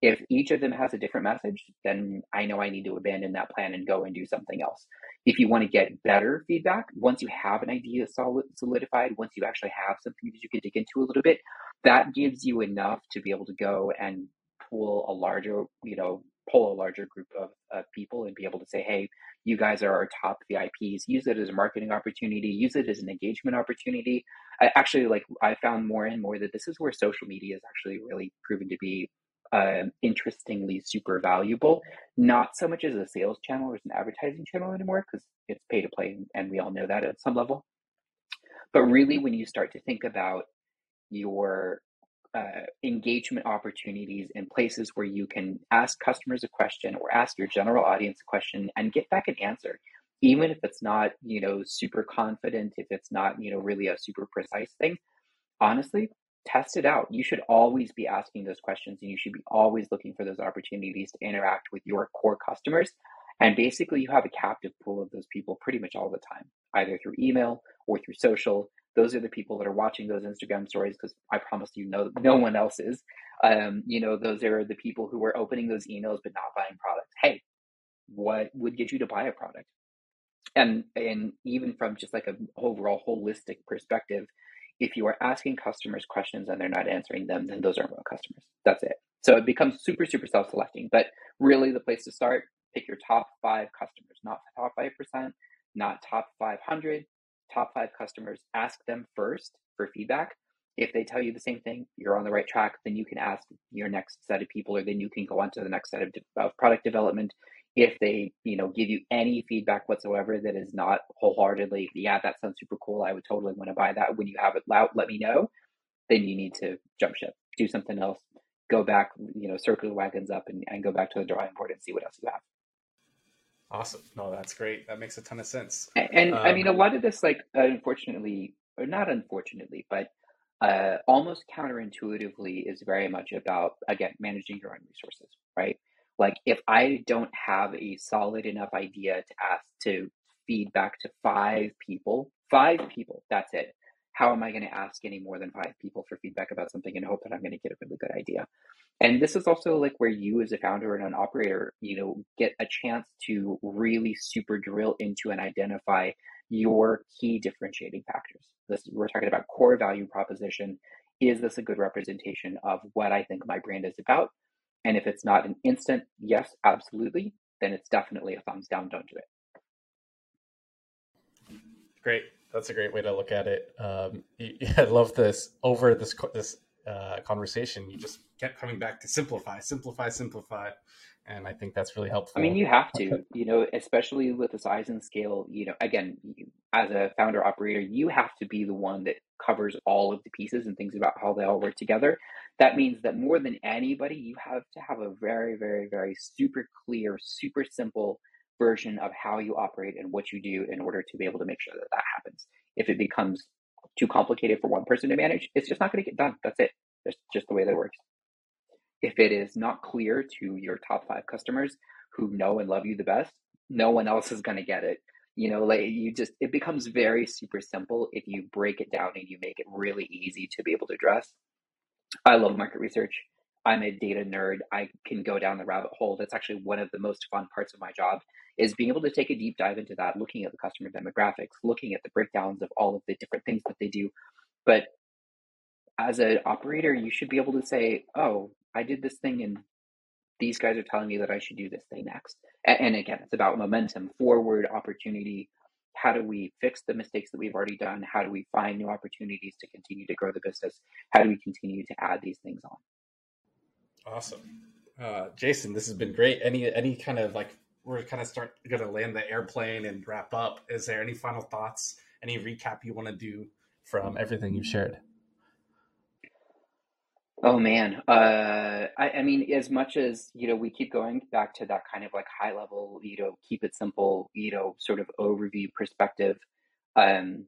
If each of them has a different message, then I know I need to abandon that plan and go and do something else. If you want to get better feedback, once you have an idea solid, solidified, once you actually have something that you can dig into a little bit, that gives you enough to be able to go and pull a larger, you know, pull a larger group of, of people and be able to say, hey, you guys are our top VIPs. Use it as a marketing opportunity. Use it as an engagement opportunity. I actually like I found more and more that this is where social media is actually really proven to be uh, interestingly super valuable. Not so much as a sales channel or as an advertising channel anymore because it's pay to play, and we all know that at some level. But really, when you start to think about your uh, engagement opportunities in places where you can ask customers a question or ask your general audience a question and get back an answer even if it's not you know super confident if it's not you know really a super precise thing honestly test it out you should always be asking those questions and you should be always looking for those opportunities to interact with your core customers and basically you have a captive pool of those people pretty much all the time either through email or through social those are the people that are watching those Instagram stories because I promise you, no, no one else is. Um, you know, those are the people who are opening those emails but not buying products. Hey, what would get you to buy a product? And and even from just like an overall holistic perspective, if you are asking customers questions and they're not answering them, then those aren't real customers. That's it. So it becomes super, super self selecting. But really, the place to start pick your top five customers, not top 5%, not top 500, top five customers. Ask them first for feedback. If they tell you the same thing, you're on the right track. Then you can ask your next set of people, or then you can go on to the next set of, of product development. If they, you know, give you any feedback whatsoever that is not wholeheartedly, yeah, that sounds super cool. I would totally want to buy that. When you have it out, let me know. Then you need to jump ship, do something else, go back, you know, circle the wagons up and, and go back to the drawing board and see what else you have. Awesome. No, that's great. That makes a ton of sense. And, and um, I mean, a lot of this, like, unfortunately, or not unfortunately, but uh, almost counterintuitively is very much about, again, managing your own resources, right? Like, if I don't have a solid enough idea to ask to feed back to five people, five people, that's it. How am I going to ask any more than five people for feedback about something and hope that I'm going to get a really good idea? And this is also like where you as a founder and an operator, you know, get a chance to really super drill into and identify your key differentiating factors. This we're talking about core value proposition. Is this a good representation of what I think my brand is about? And if it's not an instant yes, absolutely, then it's definitely a thumbs down, don't do it. Great. That's a great way to look at it. Um, [LAUGHS] I love this over this this uh, conversation, you just kept coming back to simplify, simplify, simplify. And I think that's really helpful. I mean, you have to, you know, especially with the size and scale, you know, again, as a founder operator, you have to be the one that covers all of the pieces and things about how they all work together. That means that more than anybody, you have to have a very, very, very super clear, super simple version of how you operate and what you do in order to be able to make sure that that happens. If it becomes too complicated for one person to manage, it's just not going to get done. That's it. That's just the way that it works. If it is not clear to your top five customers who know and love you the best, no one else is going to get it. You know, like you just, it becomes very super simple if you break it down and you make it really easy to be able to address. I love market research. I'm a data nerd. I can go down the rabbit hole. That's actually one of the most fun parts of my job is being able to take a deep dive into that, looking at the customer demographics, looking at the breakdowns of all of the different things that they do. But as an operator, you should be able to say, "Oh, I did this thing, and these guys are telling me that I should do this thing next." And, and again, it's about momentum, forward opportunity. How do we fix the mistakes that we've already done? How do we find new opportunities to continue to grow the business? How do we continue to add these things on? Awesome, uh, Jason. This has been great. Any any kind of like we're kind of start going to land the airplane and wrap up. Is there any final thoughts? Any recap you want to do from everything you've shared? Oh man, uh, I, I mean, as much as you know, we keep going back to that kind of like high level, you know, keep it simple, you know, sort of overview perspective. Um,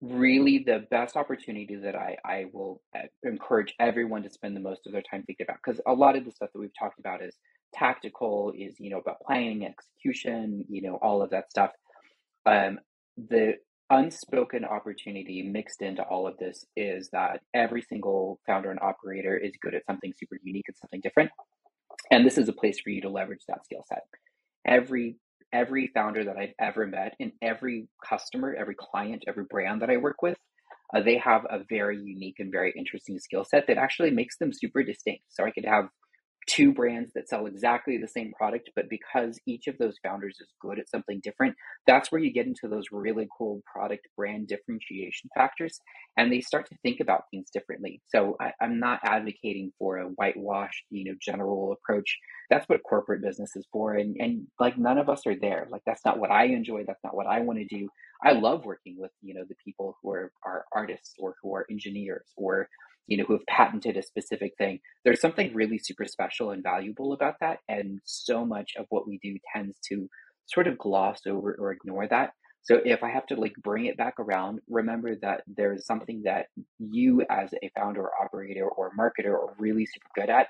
really, the best opportunity that I I will uh, encourage everyone to spend the most of their time thinking about, because a lot of the stuff that we've talked about is tactical, is you know about planning, execution, you know, all of that stuff. Um, the unspoken opportunity mixed into all of this is that every single founder and operator is good at something super unique and something different. And this is a place for you to leverage that skill set. Every every founder that I've ever met and every customer, every client, every brand that I work with, uh, they have a very unique and very interesting skill set that actually makes them super distinct. So I could have two brands that sell exactly the same product, but because each of those founders is good at something different, that's where you get into those really cool product brand differentiation factors. And they start to think about things differently. So I, am not advocating for a whitewashed, you know, general approach. That's what corporate business is for. And, and like none of us are there. Like that's not what I enjoy. That's not what I want to do. I love working with, you know, the people who are, are artists or who are engineers or you know, who have patented a specific thing. There's something really super special and valuable about that. And so much of what we do tends to sort of gloss over or ignore that. So if I have to like bring it back around, remember that there's something that you as a founder or operator or marketer are really super good at.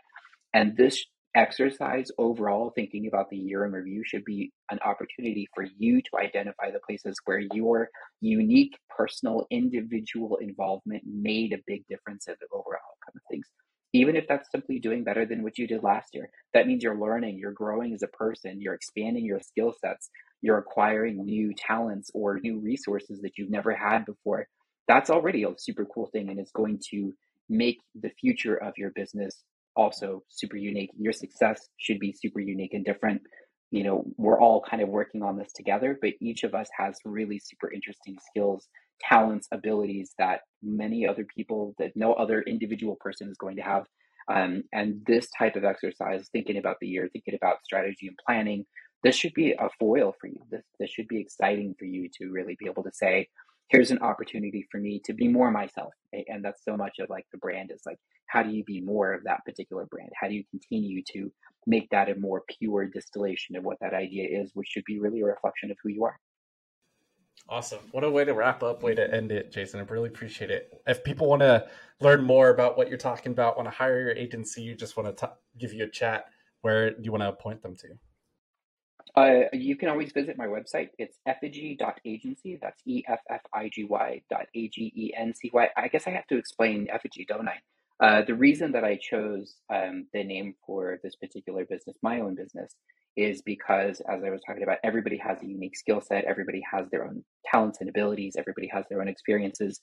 And this exercise overall, thinking about the year in review, should be an opportunity for you to identify the places where your unique, personal, individual involvement made a big difference in the overall outcome of things. Even if that's simply doing better than what you did last year, that means you're learning, you're growing as a person, you're expanding your skill sets, you're acquiring new talents or new resources that you've never had before. That's already a super cool thing and it's going to make the future of your business also super unique. Your success should be super unique and different. You know, we're all kind of working on this together, but each of us has really super interesting skills, talents, abilities that many other people, that no other individual person is going to have. Um, and this type of exercise, thinking about the year, thinking about strategy and planning, this should be a foil for you. This, this should be exciting for you to really be able to say, here's an opportunity for me to be more myself. And that's so much of like the brand is like, how do you be more of that particular brand? How do you continue to make that a more pure distillation of what that idea is, which should be really a reflection of who you are? Awesome. What a way to wrap up, way to end it, Jason. I really appreciate it. If people want to learn more about what you're talking about, want to hire your agency, you just want to give you a chat, where do you want to point them to? Uh, you can always visit my website. It's effigy.agency. That's E F F I G Y dot A G E N C Y. I guess I have to explain effigy, don't I? Uh, the reason that I chose um, the name for this particular business, my own business, is because, as I was talking about, everybody has a unique skill set, everybody has their own talents and abilities, everybody has their own experiences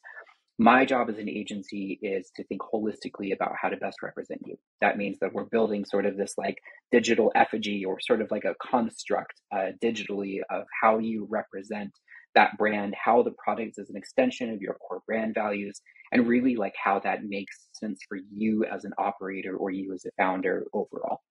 my job as an agency is to think holistically about how to best represent you. That means that we're building sort of this like digital effigy or sort of like a construct uh, digitally of how you represent that brand, how the product is an extension of your core brand values, and really like how that makes sense for you as an operator or you as a founder overall.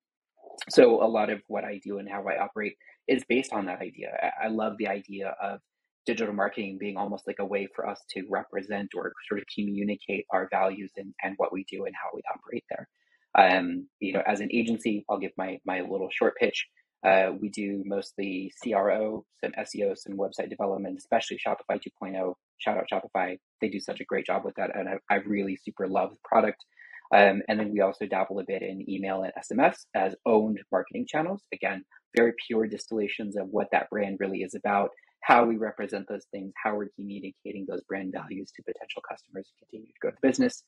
So, a lot of what I do and how I operate is based on that idea. I love the idea of digital marketing being almost like a way for us to represent or sort of communicate our values and, and what we do and how we operate there. Um, you know, as an agency, I'll give my my little short pitch. Uh, we do mostly CRO, some SEO, some website development, especially Shopify 2.0. Shout out Shopify; they do such a great job with that, and I, I really super love the product. Um, and then we also dabble a bit in email and SMS as owned marketing channels. Again, very pure distillations of what that brand really is about how we represent those things, how we're communicating those brand values to potential customers and continue to grow the business.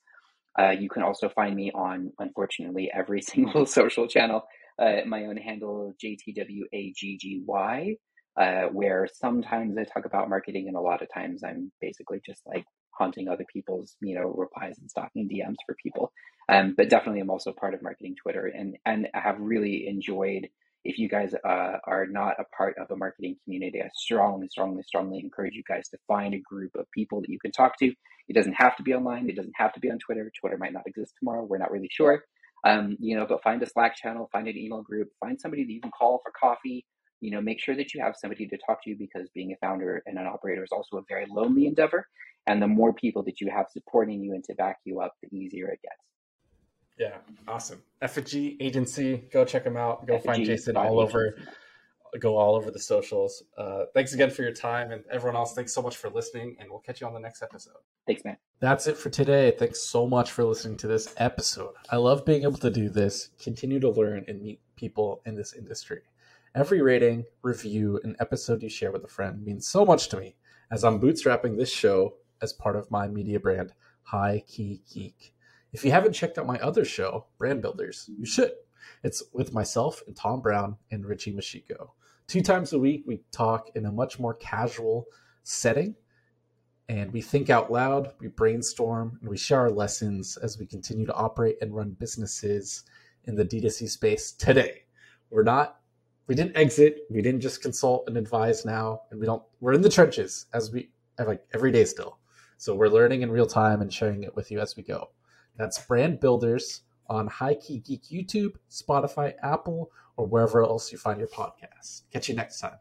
Uh, you can also find me on, unfortunately, every [LAUGHS] single social channel. Uh, my own handle, JTWAGGY, uh, where sometimes I talk about marketing, and a lot of times I'm basically just like haunting other people's, you know, replies and stalking DMs for people. Um, but definitely, I'm also part of marketing Twitter, and and I have really enjoyed if you guys uh, are not a part of a marketing community, I strongly, strongly, strongly encourage you guys to find a group of people that you can talk to. It doesn't have to be online. It doesn't have to be on Twitter. Twitter might not exist tomorrow. We're not really sure. Um, you know, but find a Slack channel, find an email group, find somebody that you can call for coffee. You know, make sure that you have somebody to talk to because being a founder and an operator is also a very lonely endeavor. And the more people that you have supporting you and to back you up, the easier it gets. Yeah, awesome. Effigy Agency, go check them out. Go find Jason all over. Go all over the socials. Uh, thanks again for your time, and everyone else. Thanks so much for listening, and we'll catch you on the next episode. Thanks, man. That's it for today. Thanks so much for listening to this episode. I love being able to do this, continue to learn, and meet people in this industry. Every rating, review, and episode you share with a friend means so much to me as I'm bootstrapping this show as part of my media brand, High Key Geek. If you haven't checked out my other show, Brand Builders, you should. It's with myself and Tom Brown and Richie Machiko. Two times a week, we talk in a much more casual setting and we think out loud, we brainstorm, and we share our lessons as we continue to operate and run businesses in the D2C space today. We're not, we didn't exit, we didn't just consult and advise now, and we don't, we're in the trenches as we, like every day still. So we're learning in real time and sharing it with you as we go. That's Brand Builders on High Key Geek YouTube, Spotify, Apple, or wherever else you find your podcasts. Catch you next time.